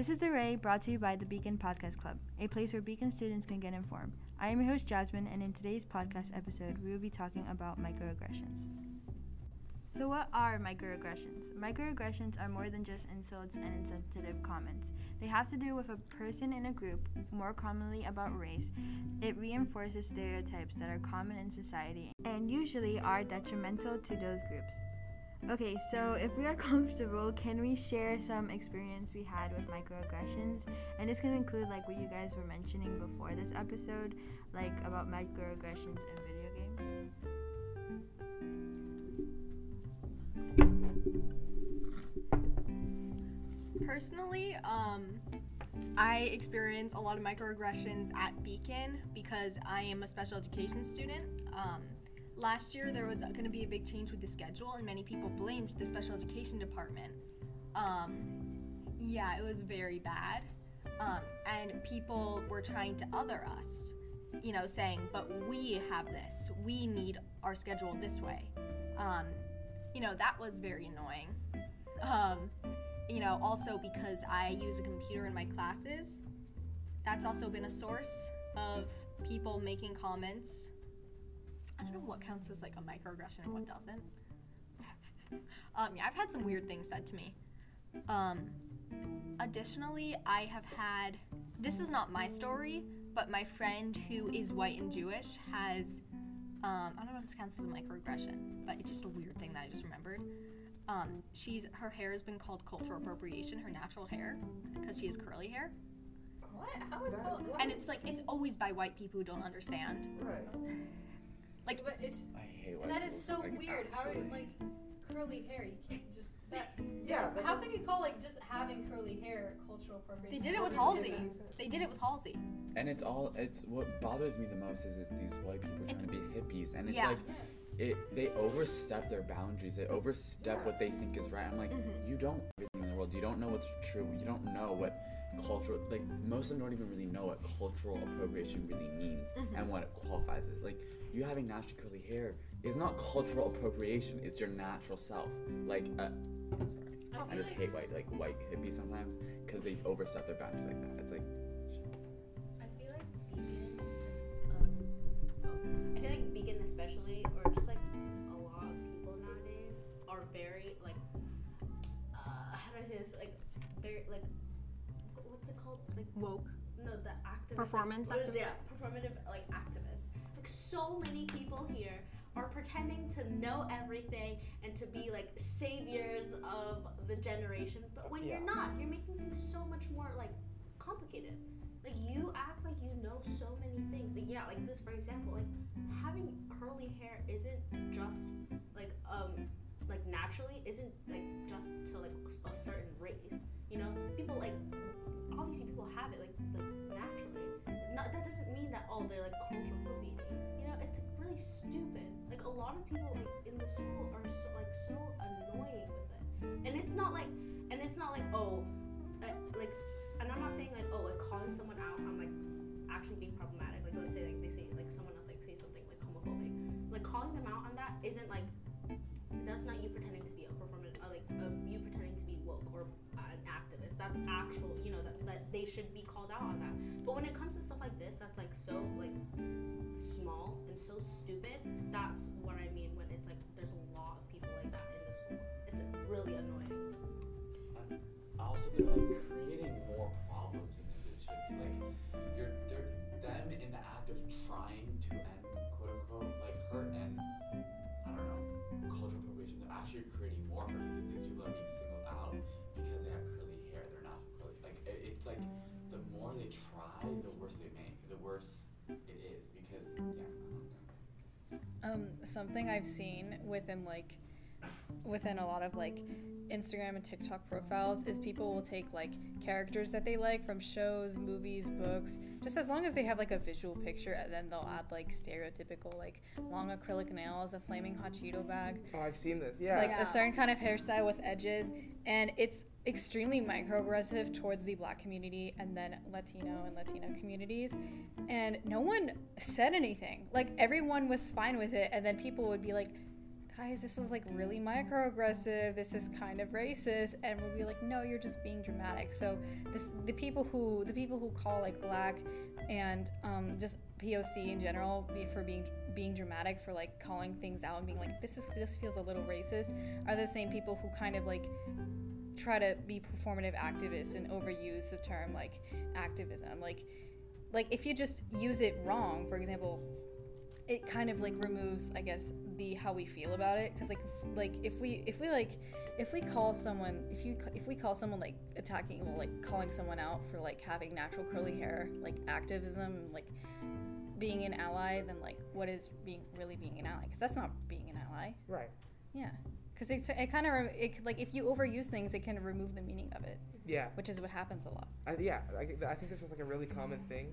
This is The Ray brought to you by the Beacon Podcast Club, a place where Beacon students can get informed. I am your host Jasmine, and in today's podcast episode, we will be talking about microaggressions. So, what are microaggressions? Microaggressions are more than just insults and insensitive comments. They have to do with a person in a group, more commonly about race. It reinforces stereotypes that are common in society and usually are detrimental to those groups. Okay, so if we are comfortable, can we share some experience we had with microaggressions? And this can include like what you guys were mentioning before this episode, like about microaggressions in video games. Personally, um, I experience a lot of microaggressions at Beacon because I am a special education student. Um, last year, there was going to be a big change with the schedule, and many people blamed the special education department. Um, yeah, it was very bad. Um, and people were trying to other us, you know, saying, but we have this. We need our schedule this way. Um, you know, that was very annoying. Um, you know, also because I use a computer in my classes, that's also been a source of people making comments. I don't know what counts as like a microaggression and what doesn't. um, yeah, I've had some weird things said to me. Um, additionally, I have had this is not my story, but my friend who is white and Jewish has um, I don't know if this counts as a microaggression, but it's just a weird thing that I just remembered. Um, she's her hair has been called cultural appropriation, her natural hair, because she has curly hair, What? How is called? and it's like it's always by white people who don't understand. Right. Like But it's I hate white that is people, so like, weird. How are actually. like curly hair? You can't just that. Yeah. That's How can you call like just having curly hair cultural appropriation? they did it with How does Halsey. They did it with Halsey. And it's all it's what bothers me the most is it's these white people trying It's- to be hippies and it's yeah. like it they overstep their boundaries. They overstep what they think is right. I'm like, Mhm. you don't know everything in the world. You don't know what's true. You don't know what cultural like most of them don't even really know what cultural appropriation really means Mhm. and what it qualifies it. Like you having naturally curly hair is not cultural appropriation. It's your natural self. Like uh, sorry. I just hate white like white hippies sometimes because they overstep their boundaries like that. It's like I feel like vegan, um, oh, I feel like vegan especially, or just like a lot of people nowadays, are very like, uh, how do I say this? Like, very like, what's it called? Like, Woke. no, the activist. Performance Like, activ- yeah, performative like activists. Like, so many people here are pretending to know everything and to be like saviors of the generation, but when Yeah. you're not, you're making things so much more like complicated. Like you act like you know so many things. Like yeah, like this for example, like having curly hair isn't just like um like naturally isn't like just to like a certain race. You know, people like obviously people have it like like naturally. Not, that doesn't mean that oh they're like cultural appropriating. You know, it's really stupid. Like a lot of people like in the school are so like so annoying with it, and it's not like and it's not like oh uh, like and I'm not saying like oh like calling someone out on like actually being problematic. Like let's say like they say like someone else like say something like homophobic. Like calling them out on that isn't like that's not you pretending to be a performance uh, like uh, you pretending to be woke or activist. That's actual you know that, that they should be called out on that. But when it comes to stuff like this, that's like so like small and so stupid. That's what I mean when it's like there's a lot of people like that in the school. It's really annoying. also they're like creating more problems than they should be. Like you're they're them in the act of trying to end quote unquote like hurt and I don't know cultural appropriation. They're actually creating more hurt because these people are being more they try, the worse they make. The worse it is because yeah. I don't know. Um, something I've seen within like within a lot of like Instagram and TikTok profiles is people will take like characters that they like from shows, movies, books, just as long as they have like a visual picture and then they'll add like stereotypical like long acrylic nails, a flaming hot Cheeto bag, Oh, I've seen this. Yeah. like Yeah. a certain kind of hairstyle with edges and it's extremely microaggressive towards the black community and then latino and latina communities and no one said anything like everyone was fine with it and then people would be like guys, this is like really microaggressive. This is kind of racist, and we'll be like, no, you're just being dramatic. So this the people who the people who call like black and um, just POC in general be, for being being dramatic for like calling things out and being like this is this feels a little racist are the same people who kind of like try to be performative activists and overuse the term like activism like like if you just use it wrong for example it kind of like removes i guess the how we feel about it because like if, like if we if we like if we call someone if you if we call someone like attacking well like calling someone out for like having natural curly hair like activism like being an ally then like what is being really being an ally because that's not being an ally Right. yeah because it, it kind of it, like if you overuse things it can remove the meaning of it Yeah. which is what happens a lot I, yeah. I, I think this is like a really common thing,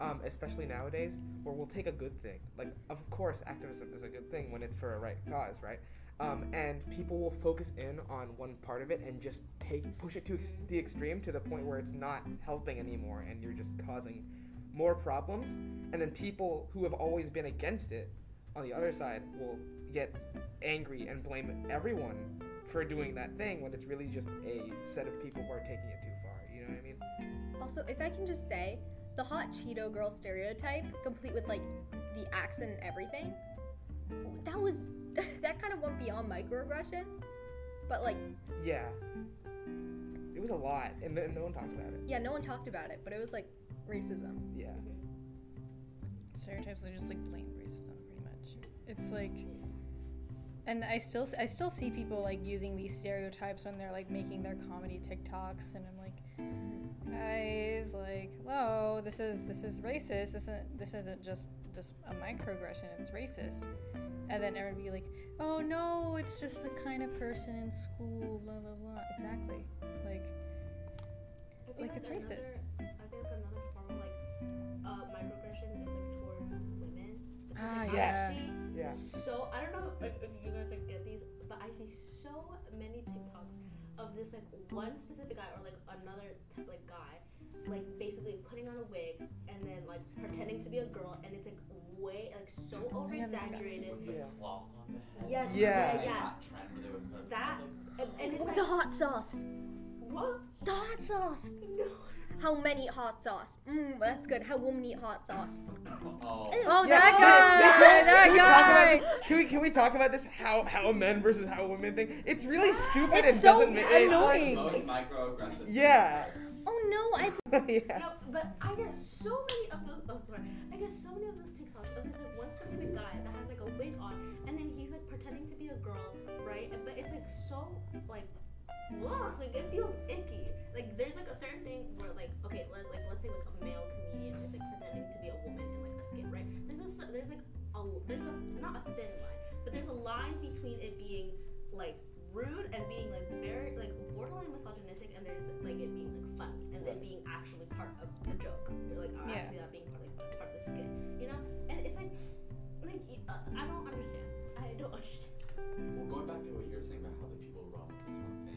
um, especially nowadays, where we'll take a good thing. Like, of course, activism is a good thing when it's for a right cause, right? Um, and people will focus in on one part of it and just take push it to ex- the extreme to the point where it's not helping anymore, and you're just causing more problems. And then people who have always been against it, on the other side, will get angry and blame everyone for doing that thing when it's really just a set of people who are taking it too far. You know what I mean? Also, if I can just say, the hot Cheeto girl stereotype, complete with like the accent and everything, that was that kind of went beyond microaggression. But like, Yeah. It was a lot, and then no one talked about it. yeah, no one talked about it, but it was like racism. Yeah. stereotypes are just like blatant racism pretty much it's like and i still i still see people like using these stereotypes when they're like making their comedy tiktoks and i'm like guys like hello this is this is racist this isn't this isn't just just a microaggression it's racist and then everyone be like oh no it's just the kind of person in school blah blah blah exactly like Like, it's racist. I feel like another form of like uh, microaggression is like towards women. Because, Ah, like, yeah. I see Yeah. so I don't know if, if you guys like get these, but I see so many TikToks of this like one specific guy or like another t- like guy, like basically putting on a wig and then like pretending to be a girl, and it's like way like so over yeah, this guy. exaggerated. With the Yeah. cloth on the head. Yes, Yeah. yeah, yeah. That trend where they would put That- it was And, and it's the hot sauce. what? The hot sauce. No. How men eat hot sauce? Mmm, that's good. How women eat hot sauce. oh, oh Yeah, that so guy this- that can we talk about guy this? Can we can we talk about this? How how men versus how women think? It's really stupid It's and so doesn't make annoying. most microaggressive. Yeah. Oh no, I yeah. No, but I get so many of those. Oh, sorry. I get so many of those TikToks of this like one specific guy that has like a wig on, and then he's like pretending to be a girl, right? But it's like so like, ugh, like it feels icky. Like there's like a certain thing where like okay, let, like let's say like a male comedian is like pretending to be a woman in like a skit, right? There's a cer- there's like a there's a not a thin line, but there's a line between it being like rude and being like very like borderline misogynistic and there's like it being like funny and then being actually part of the joke or like Yeah. actually that being part, like, part of the skit you know and it's like like uh, i don't understand i don't understand Well, going back to what you were saying about how the people run with this one thing,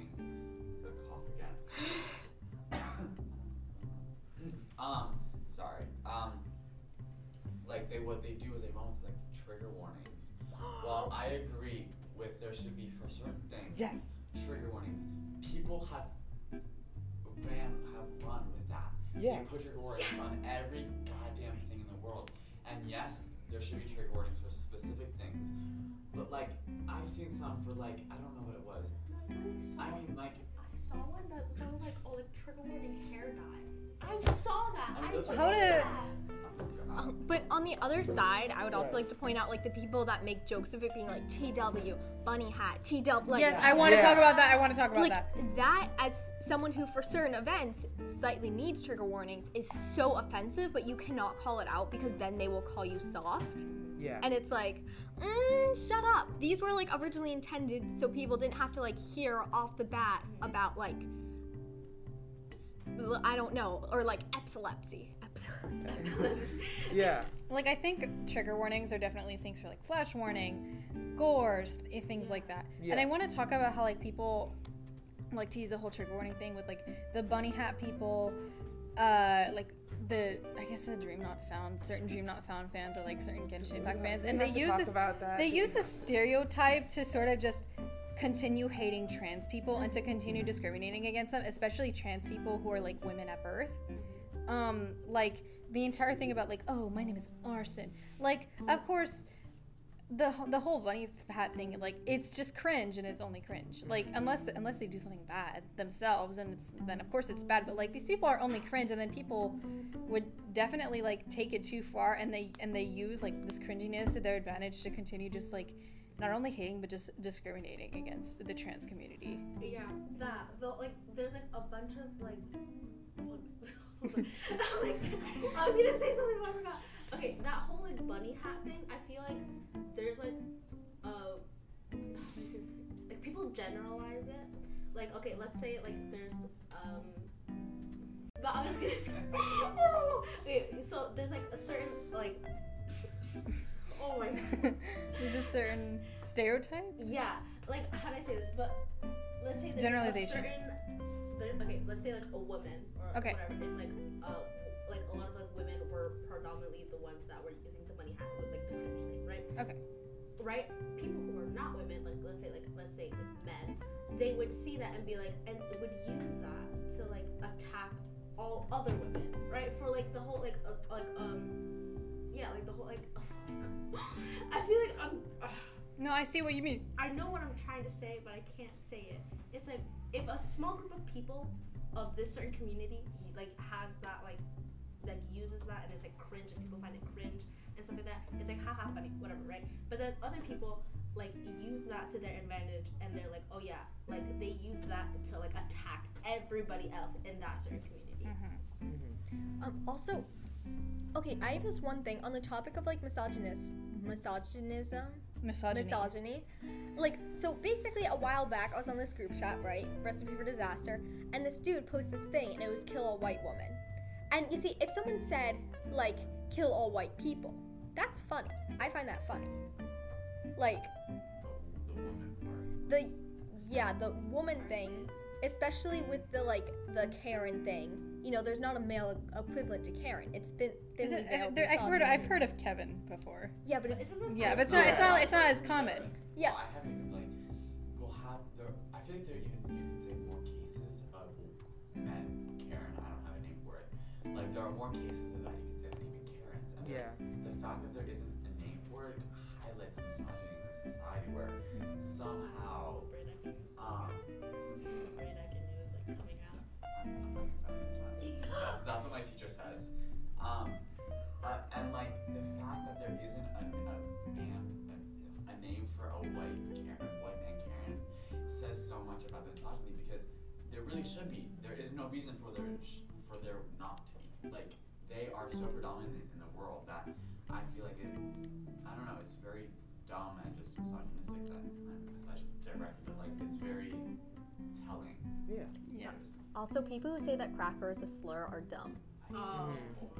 um, sorry. Um, like they what they do is they run with like trigger warnings. Well, I agree with there should be for certain things. Yes. Trigger warnings. People have ran have run with that. Yeah. They put trigger warnings on every goddamn thing in the world. And yes, there should be trigger warnings for specific things. But like I've seen some for like I don't know what it was. I literally saw, I mean like I saw one that, that was like oh like trigger warning hair dye i saw that I mean, i saw are- How did- that. But on the other side, I would also Right. like to point out like the people that make jokes of it being like TW, bunny hat, TW. Like, yes i want to Yeah. talk about that i want to talk about like that that as someone who for certain events slightly needs trigger warnings is so offensive, but you cannot call it out because then they will call you soft. Yeah. And it's like, mm, shut up. These were like originally intended so people didn't have to like hear off the bat about like, s- I don't know, or like epilepsy. Eps- yeah. like I think trigger warnings are definitely things for like flash warning, gores, things like that. And I want to talk about how like people like to use the whole trigger warning thing with like the bunny hat people uh, like the I guess the Dream Not Found, certain Dream Not Found fans are like certain Genshin Impact fans, and they have to use this about that. they use this stereotype to sort of just continue hating trans people and to continue discriminating against them, especially trans people who are like women at birth. Um, like the entire thing about like, oh, my name is Arson. Like, of course, the the whole bunny hat thing, like, it's just cringe and it's only cringe. Like, unless unless they do something bad themselves, and it's then of course it's bad. But like these people are only cringe, and then people would definitely like take it too far, and they and they use like this cringiness to their advantage to continue just like not only hating but just discriminating against the trans community. Yeah, that the like there's like a bunch of like. like I was gonna say something but I forgot. Okay, that whole like bunny hat thing. I feel like there's like uh, gonna say? like people generalize it. Like okay, let's say like there's um. But I was gonna say. okay, so there's like a certain like. Oh my god. There's a certain stereotype. Yeah, like how do I say this? But let's say there's Generalization. A certain, there, okay, let's say like a woman or Okay. whatever is like uh like a lot of like women were predominantly the ones that were using the bunny hat with like the cringe thing, right? Okay. Right? People who are not women, like let's say like let's say like men, they would see that and be like and would use that to like attack all other women, right? For like the whole like uh, like um yeah like the whole like I feel like I'm. No, I see what you mean. I know what I'm trying to say, but I can't say it. It's like if a small group of people of this certain community like has that like like uses that and it's like cringe and people find it cringe and stuff like that, it's like haha funny, whatever, right? But then other people like use that to their advantage and they're like, oh yeah, like they use that to like attack everybody else in that certain community. Um, also, okay, I have this one thing on the topic of like misogynist, mm-hmm. misogynism, Misogyny. misogyny. Like, so basically, a while back, I was on this group chat, right? Recipe for disaster, and this dude posted this thing, and it was kill a white woman. And you see, if someone said like kill all white people, that's funny. I find that funny. Like The, the woman part. the yeah the woman thing especially with the like the karen thing you know there's not a male equivalent to karen it's thin, Is thinly it, veiled there, I've heard. I've heard of Kevin before. yeah but it's is Yeah, but it's not it's not it's not as common. Yeah. Well, I haven't even like we'll have there. I feel like there even you can say more cases of men Karen. I don't have a name for it. Like there are more cases of that you can say than even Karens. And the- Yeah. the fact that there isn't a name for it highlights the misogyny in this society where mm-hmm. somehow dumb and just misogynistic that I'm misogynistic directly, but like it's very telling. Yeah. Yeah. I'm also people who say that cracker is a slur are dumb Oh.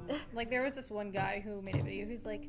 Like there was this one guy who made a video. Who's like,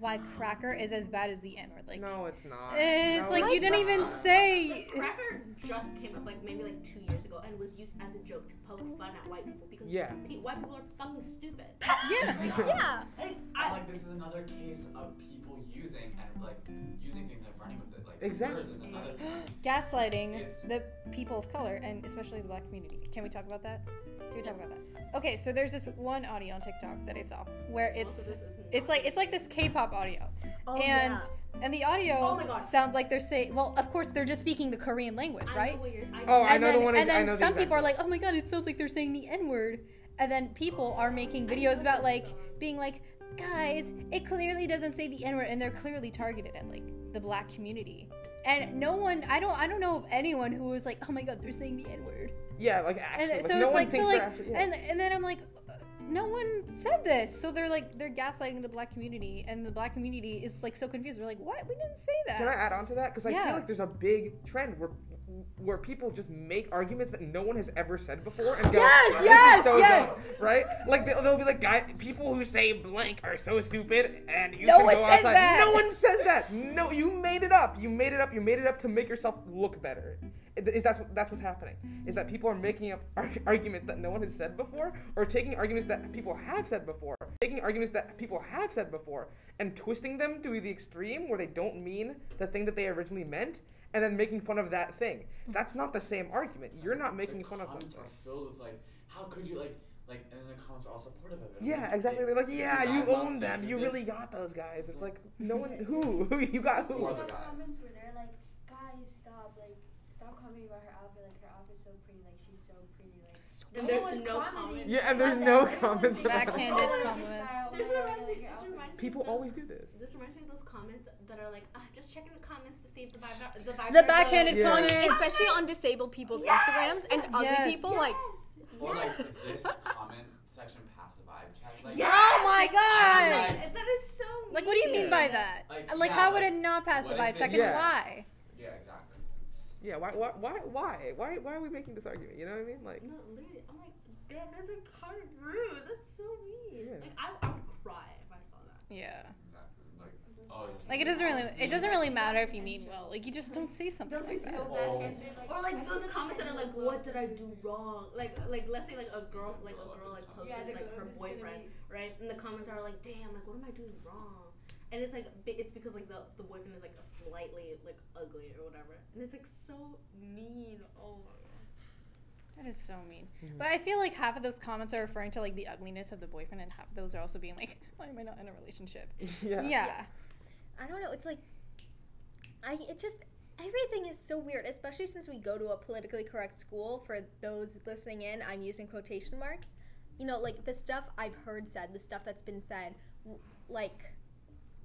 "Why cracker is as bad as the N word?" Like, no, it's not. it's No, like you it's didn't even not. say. Cracker just came up like maybe like two years ago and was used as a joke to poke fun at white people because Yeah. pe- white people are fucking stupid. Yeah. Like, yeah like, And, I, like this is another case of people using and like using things and running with it. Like Exactly. slurs is another thing. Gaslighting It's- the people of color and especially the black community. Can we talk about that? Can we talk about that? Okay, so there's this one audio on TikTok that I saw where it's of this is it's like it's like this K-pop audio. oh and yeah. and the audio Oh my God. sounds like they're saying well of course they're just speaking the korean language I right know what you're, I Oh, I and know the then, one and I then know the some exact people are one. like oh my god it sounds like they're saying the n-word and then people are making videos about like being like guys it clearly doesn't say the n-word and they're clearly targeted at like the black community and no one i don't i don't know of anyone who was like oh my god they're saying the n-word Yeah, like and actually, like, so no it's one like so like actually. Yeah. and and then i'm like uh, no one said this so they're like they're gaslighting the black community and the black community is like so confused they're like what we didn't say that Can I add on to that? Because I Yeah. feel like there's a big trend where where people just make arguments that no one has ever said before and go, Yes, "This yes, is so yes." dumb," right? Like they'll, they'll be like, guy, people who say blank are so stupid, and you No should go says outside. that. No one says that. No, you made it up. You made it up. You made it up to make yourself look better. is that's what- that's what's happening is that people are making up arg- arguments that no one has said before or taking arguments that people have said before taking arguments that people have said before and twisting them to the extreme where they don't mean the thing that they originally meant and then making fun of that thing hmm. that's not the same argument you're not making the fun of comments something are filled with like, how could you like, like, and then the comments are all supportive of it. Yeah like, exactly they're like yeah you own them through you this? really got those guys it's like no one who who you got Who who are Some the guys? comments where they're like, guys, stop, like, stop commenting about her outfit. Like, her outfit's so pretty. Like, she's so pretty. Like, And there's no comments. Yeah, and there's no comments saying, about. Backhanded "Oh, I like your comments. This Oh, reminds me. This reminds me. people of those, always do this This reminds me of those comments that are like, ah, just checking the comments to see if the vibe. The, vibe The backhanded Yeah. comments. Especially on disabled people's Yes! Instagrams and ugly Yes. people, like Or like this comment section passive vibe chat. Like, Yes! Oh my god! Like- that is so. Like, what do you mean by that? Like, Like, yeah, how would it not pass the what vibe check and Yeah. why? Yeah, why why why why why why are we making this argument you know what i mean like No, literally, I'm like, damn, that's like kind of rude. That's so mean. Yeah. Like, I, I would cry if I saw that. Yeah. Exactly. Like, oh, Like it doesn't really it doesn't really matter if you mean well. Like you just don't say something Those like are that. so Oh. bad. And or like those comments that are like, "What did I do wrong?" Like, like let's say like a girl, like a girl like posts Yeah, like her boyfriend, right? And the comments are like, "Damn, like what am I doing wrong?" And it's like it's because like the the boyfriend is like slightly like ugly or whatever, and it's like so mean. Oh my god. That is so mean. Mhm. But I feel like half of those comments are referring to like the ugliness of the boyfriend, and half of those are also being like, why am I not in a relationship? yeah Yeah. I don't know. It's like, I it just everything is so weird, especially since we go to a politically correct school. For those listening in, I'm using quotation marks. You know, like the stuff I've heard said, the stuff that's been said, like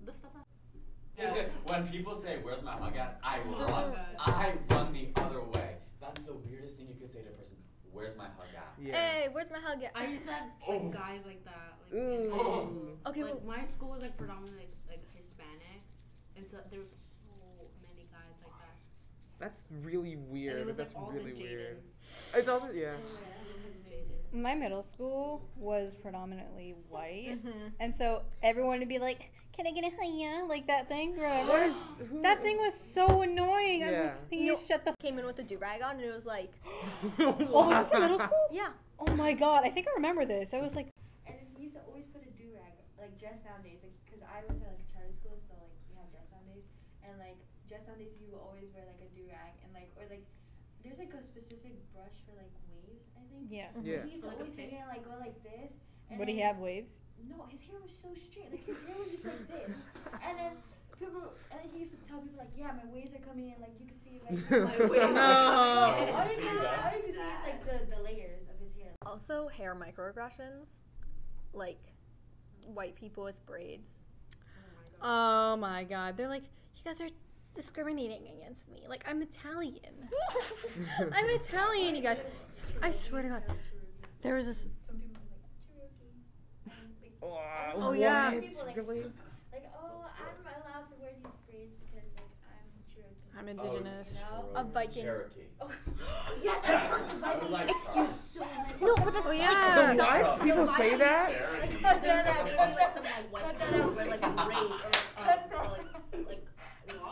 The stuff. I- Is it when people say, "Where's my mug at?" I Oh run. I run the other way. That's the weirdest thing you could say to a person. Where's my hug at? yeah hey, where's my hug at? I used to have Oh. like guys like that. Like, in mm. high Ooh. Okay, like well- my school was like predominantly like, like Hispanic, and so there was so many guys like that. That's really and weird it was like that's all really the weird Jadens. it's all yeah It was Jadens. My middle school was predominantly white, Mhm. and so everyone would be like, "Can I get a hiya?" Like that thing, remember? That thing was so annoying. I'm Yeah. like, please shut the. F-. came in with a do rag on, and it was like, Oh, was this in middle school? yeah. Oh my god, I think I remember this. I was like, And then he used to always put a do rag, like dress down days, like because I went to like a charter school, so like we have dress down days, and like dress on days he will always wear like a do rag, and like or like there's like a specific brush for like waves, I think. yeah. Yeah. He used to Like always pig? make it like go like this. And Would he then- have waves? No, his hair was so straight. Like his hair was just like this. And then people, and then he used to tell people like, yeah, my waves are coming in. Like you can see like My waves No. are all you can, all you can see is like the, the layers of his hair. Also, hair microaggressions, like white people with braids. Oh my god, oh they're like, you guys are discriminating against me. Like I'm Italian. I'm Italian, you guys. I swear to God, there was this. Some like Cherokee. Um, like, oh, Oh, yeah. what? People like- really like oh, I'm allowed to wear these braids because like I'm Cherokee. I'm Oh, indigenous. No. A Viking. Cherokee. yes, I heard the I Viking like, excuse so many. No, but the, Oh yeah. The what? People say that? Cherokee. Like, there's like, there's like some like white people who wear like braids or like, um, or, like, like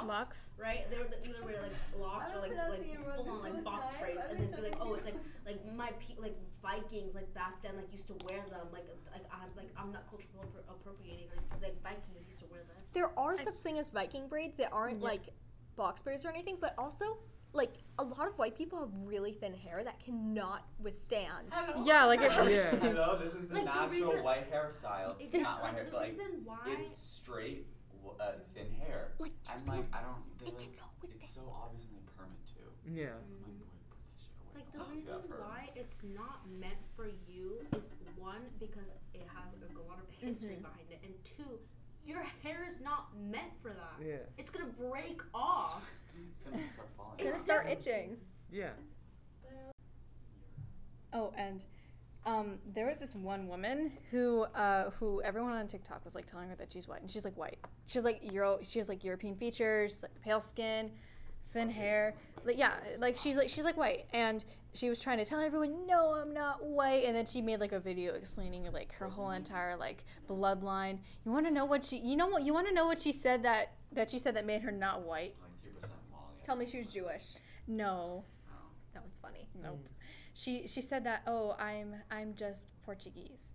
locks, Locks? right? They would either wear like locks or like like full on like box braids, and then be like, oh, it's like like my pe- like Vikings like back then like used to wear them like like I'm like I'm not cultural appro- appropriating like like Vikings used to wear this. there are such thing as Viking braids that aren't like box braids or anything, but also like a lot of white people have really thin hair that cannot withstand. Yeah, like it, Yeah. Hello, this is the Like, the natural reason- white hairstyle. It's not white like hair, the but like reason why. it's straight, w- uh, thin hair. Like I'm there's like, I don't. They're like, it's withstand. so obviously permanent like permit too. Yeah. I'm like, boy, put that shit away. Like the Don't reason why it's not meant for you is one because it has a lot of history Mhm. behind it, and two, your hair is not meant for that. Yeah. It's gonna break off. It's gonna start falling. Gonna It's start itching. Yeah. Oh, and um, there was this one woman who uh, who everyone on TikTok was like telling her that she's white, and she's like white. She's like Euro. She has like European features, like pale skin, thin hair. Like yeah, like she's like she's like white, and she was trying to tell everyone, no, I'm not white. And then she made like a video explaining like her whole entire like bloodline. You want to know what she? You know what? You want to know what she said that that she said that made her not white? Like three percent Tell me she was Jewish. No. Oh, funny. Nope. She she said that. Oh, I'm I'm just Portuguese.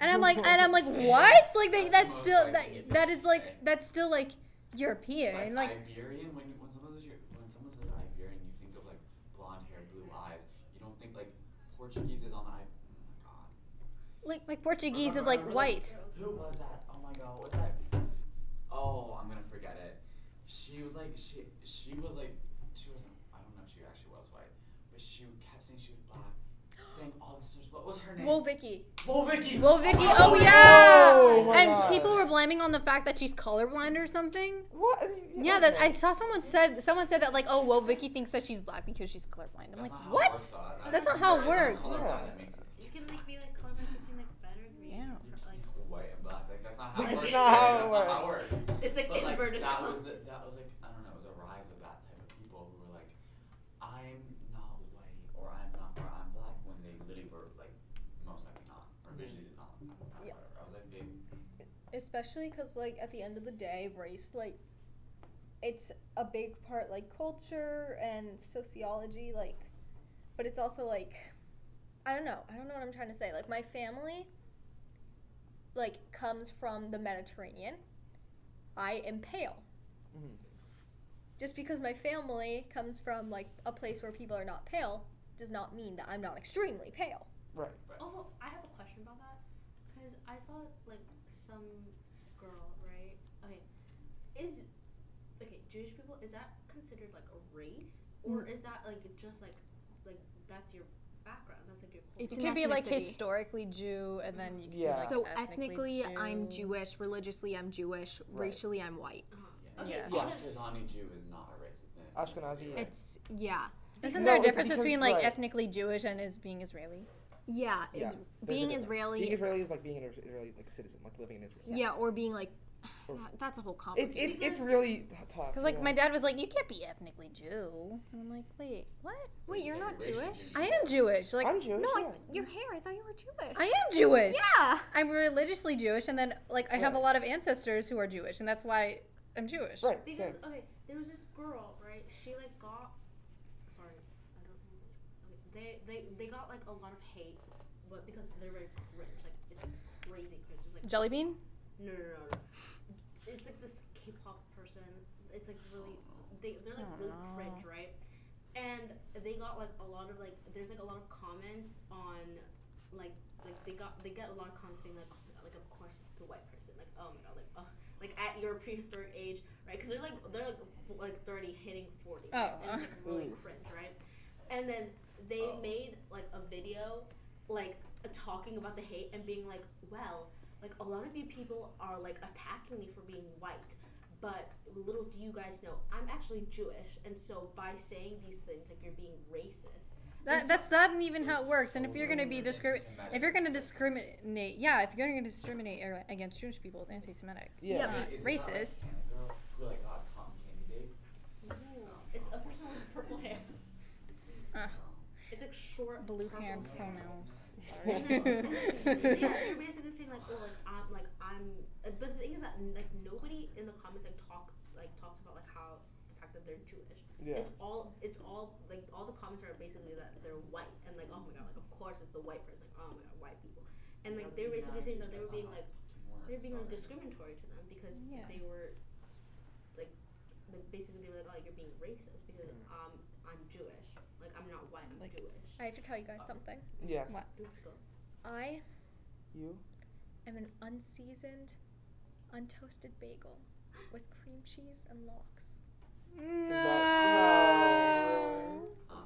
And I'm like, and I'm like, what? Like they, That's that's still that that is like that's still like European. Like, like Iberian, when, when someone says when someone says Iberian, you think of like blonde hair, blue eyes. You don't think like Portuguese is on the. Oh my god. like like Portuguese is like remember, white. Who was that? Oh my god, what was that? Oh, I'm gonna forget it. She was like she she was like she wasn't I don't know if she actually was white, but she kept saying she was black, saying all this. What was her name? Whoa, Vicky. Whoa, Vicky. Whoa, Vicky. my Oh yeah. Oh my and God. people were blaming on the fact that she's colorblind or something. What? Yeah, that I saw someone said someone said that like, oh, well, Vicky thinks that she's black because she's colorblind. I'm That's like, not how it what? works, That's not how it works. no colorblind Yeah. that makes you You can like be like colorblind between like red or green. Yeah. Like white and black. Like that's not how it works. That's not how it works. works. it's like But like inverted that was colors. the, that was like I don't know, it was a rise of that type of people who were like, I'm not white or I'm not or I'm black when they literally were like most likely not or visually did not. look like that. Yeah. I was like, they, especially because like at the end of the day race like it's a big part like culture and sociology like but it's also like i don't know i don't know what i'm trying to say like my family like comes from the mediterranean i am pale Mhm. just because my family comes from like a place where people are not pale does not mean that i'm not extremely pale Right. Also, I have a question about that because I saw like some girl, right? Okay, is okay Jewish people is that considered like a race or is that like just like like that's your background? That's like your culture. It could be like historically Jew, and then you could be, Yeah. like, So ethnically ethnically, I'm Jewish. Religiously, I'm Jewish. Right. Racially, I'm white. uh-huh. Okay, Yeah. because- Ashkenazi Jew is not a race. It's. Ashkenazi. It's yeah, Isn't No, there a difference because- between like right. ethnically Jewish and is being Israeli? Yeah. Yeah, Is there's a being. Israeli, Being Israeli is like being an Israeli like citizen, like living in Israel. yeah. or being like Or- that's a whole It's complicated. it's it's really tough. Because you like know? my dad was like, you can't be ethnically Jew. And I'm like, wait, what? Wait, you're not Jewish? I am Jewish. Like I'm Jewish. no, I, yeah. your hair. I thought you were Jewish. I am Jewish. yeah. I'm religiously Jewish, and then like I have a lot of ancestors who are Jewish, and that's why I'm Jewish. Right. Because same. okay, there was this girl, right? She like got sorry, I don't know. Okay, they they they got like a lot of hate, but because they're very cringe, like it's like crazy cringe. It's like Jelly bean. no no no no. It's like this K-pop person. It's like really they they're like really Aw. cringe, right? And they got like a lot of like there's like a lot of comments on like like they got they get a lot of comments being like oh my god like of course it's the white person like oh my god like oh like at your prehistoric age right because they're like they're like f- like 30 hitting 40 right? Oh. and it's like really Ooh. cringe right and then they Oh. made like a video like talking about the hate and being like well like a lot of you people are like attacking me for being white but little do you guys know i'm actually jewish and so by saying these things like you're being racist That, that's not even how it works. And if you're gonna be weird. if you're gonna discriminate, yeah, if you're gonna discriminate against Jewish people, it's anti-Semitic. Yeah. It's Is not it- is it that, like, racist. Canada like got cotton candy babe? no it's a person with purple hair Uh, it's like short blue purple hair hair. pronouns. And then- yeah, they're basically saying like, oh, like I'm, like I'm. uh, But the thing is that like nobody in the comments like talk like talks about like how the fact that they're Jewish. Yeah. It's all it's all like all the comments are basically that they're white and like oh my god like of course it's the white person like oh my god white people and like they're basically saying that they were being like they're being like discriminatory to them because Yeah. they were s- like they basically you're being racist because um I'm Jewish like I'm not white I'm Like- Jewish. I have to tell you guys something. Yes. What? Let's go. I You. am an unseasoned, untoasted bagel with cream cheese and lox. No.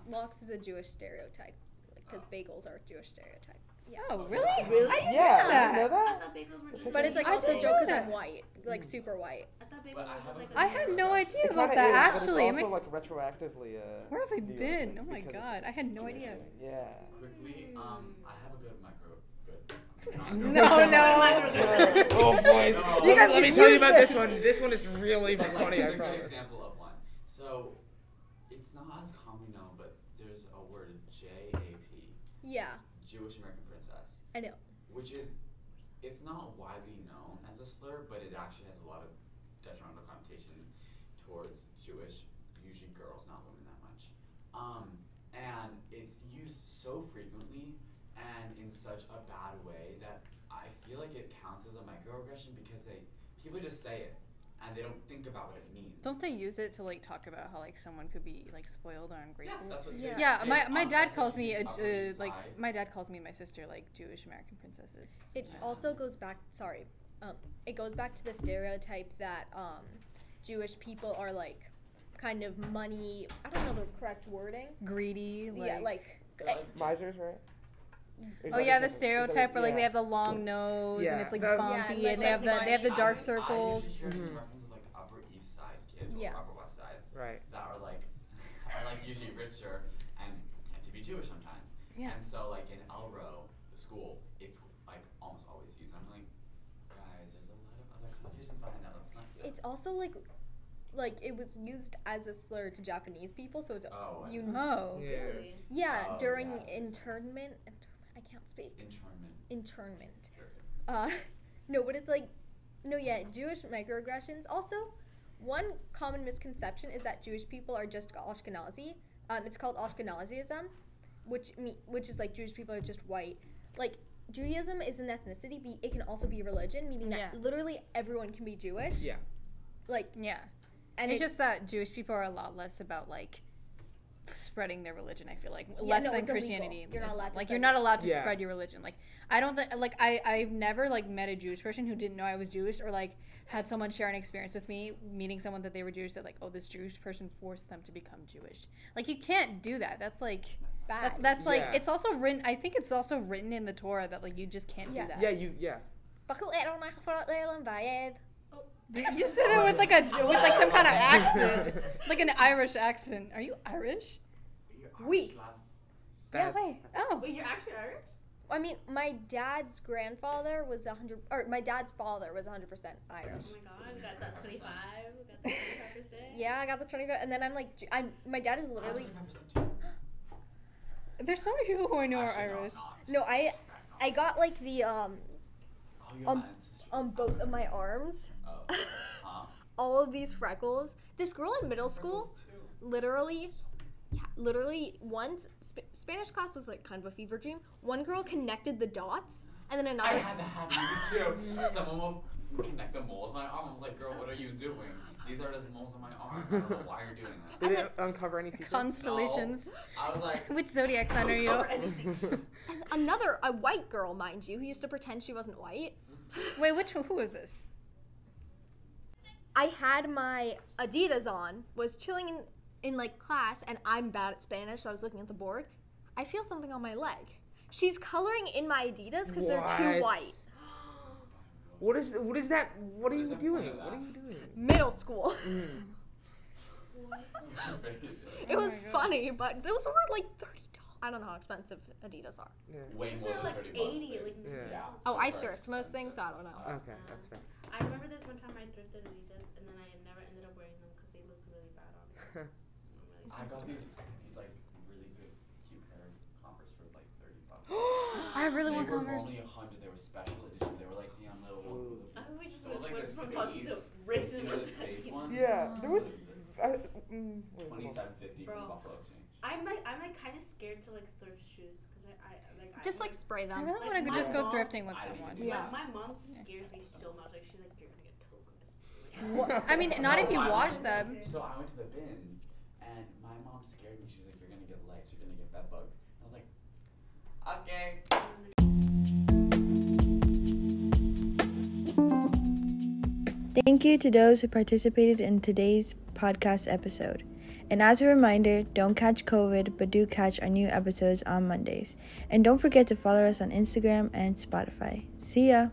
Lox is a Jewish stereotype because bagels are a Jewish stereotype. Yeah. Oh, really? Really? I didn't Yeah. know that. You know I that? thought bagels were just. But it's like I also didn't joke because I'm white, like super white. I thought bagels But were just like. haven't a I had no idea It about kinda that. is, but Actually, it's I'm also ex- like retroactively. Uh, where have I been? Oh my god, I had no idea. Yeah. Quickly, um, I have a good micro. Good. No, no. oh boys. No. You guys let me tell you about this. this one. This one is really But like, funny. it's I a good promise. example of one. So, not widely known as a slur, but it actually has a lot of detrimental connotations towards Jewish, usually girls, not women that much. Um, and it's used so frequently and in such a bad way that I feel like it counts as a microaggression because they people just say it and they don't think about what it means. Don't they use it to like talk about how like someone could be like spoiled or ungrateful? Yeah, ungrateful? that's what Yeah, they- my, they- my on dad calls me a, uh, like my dad calls me and my sister like Jewish American princesses. It also goes back. Sorry, um, it goes back to the stereotype that um, Jewish people are like kind of money. I don't know the correct wording. greedy. Like, yeah, like. They're eh, like- Misers, right? Is Oh yeah, the separate- is that a- stereotype where like they have the long nose and it's like bumpy Yeah, and like- they have the like they have the my- dark I- circles. I usually hear it in Mhm. reference of like Upper East Side kids or Yeah. Upper West Side Right. that are like are like usually richer and tend to be Jewish sometimes. Yeah. And so like in Elro, the school, it's like almost always used. I'm like, guys, there's a lot of other connotations behind that. Let's not. It's also like, like it was used as a slur to Japanese people, so it's Oh, I you. know. Yeah. Really? Yeah, Oh, during yeah, that makes sense. internment. internment- I can't speak. internment. Internment. Uh, no, but it's like, no, yeah, Jewish microaggressions. Also, one common misconception is that Jewish people are just Ashkenazi. Um, it's called Ashkenazism, which me, which is like Jewish people are just white. Like Judaism is an ethnicity. Be it can also be a religion, meaning Yeah. that literally everyone can be Jewish. Yeah. Like, Yeah. and it's it- just that Jewish people are a lot less about like spreading their religion. I feel like Yeah, less no, than it's illegal. Christianity. You're not is- allowed to like you're your not allowed to Yeah. spread your religion. Like I don't think like I I've never like met a Jewish person who didn't know I was Jewish or like had someone share an experience with me meeting someone that they were Jewish that like oh this Jewish person forced them to become Jewish. Like you can't do that. That's like bad. that's, that's like Yeah. it's also written. I think it's also written in the Torah that like you just can't Yeah. do that. Yeah, you yeah. You said it with like a with like some kind of accent, like an Irish accent. Are you Irish? We. Yeah. That's- Wait. Oh. Wait, you're actually Irish? I mean, my dad's grandfather was a hundred, or my dad's father was hundred percent Irish. Oh my god, got that 25, got that 25%. Yeah, I got the twenty-five, and then I'm like, J- I'm my dad is literally. There's so many people who I know are Actually, no, Irish. not. No, I, I got like the um Oh, you're um, on both of my arms, Oh. Huh? all of these freckles. This girl in middle school, literally, yeah, literally once Sp- Spanish class was like kind of a fever dream. One girl connected the dots, and then another. I had to have you too. Someone will connect the moles on my arm. I was like, girl, what are you doing? These are just moles on my arm. I don't know why you're doing that. Did And it uncover any secrets? Constellations. I was like, Which zodiac sign are you? And another, a white girl, mind you, who used to pretend she wasn't white. Wait, which who is this? I had my Adidas on, was chilling in, in like class, and I'm bad at Spanish, so I was looking at the board. I feel something on my leg. She's coloring in my Adidas because they're too What? white. What is what is that? What are What is you the point doing? of What are that? you doing? Middle school. Mm. it was funny, but those were like thirty dollars. I don't know how expensive Adidas are. Yeah. way These more are than like 30 bucks. 80, like Yeah. Yeah. Oh, I Those are thrift most things, so I don't know. Okay, that's fair. I remember this one time I thrifted Adidas and then I never ended up wearing them because they looked really bad on me. I'm really I got these these like really good cute pair of Converse for like 30 bucks. I really they want were Converse. only 100. They were special edition. They were like neon little. Ooh. I think we just They were went, like went the from talking to spades. racism You know the to spades ones? Yeah, there was. I, mm, wait, hold on. 2750 from Bro. Buffalo Exchange. I'm like I'm like kind of scared to like thrift shoes because I, I like I Just like like spray I them. really Like, want to my just go mom- thrifting with I didn't someone. do Yeah. my, my mom scares me so much. Like she's like you're gonna get told. I mean, not if you I wash them. So I went to the bins, and my mom scared me. She's like, "You're gonna get lice. You're gonna get bed bugs." I was like, "Okay." Thank you to those who participated in today's podcast episode. And as a reminder, don't catch COVID, but do catch our new episodes on Mondays. And don't forget to follow us on Instagram and Spotify. See ya!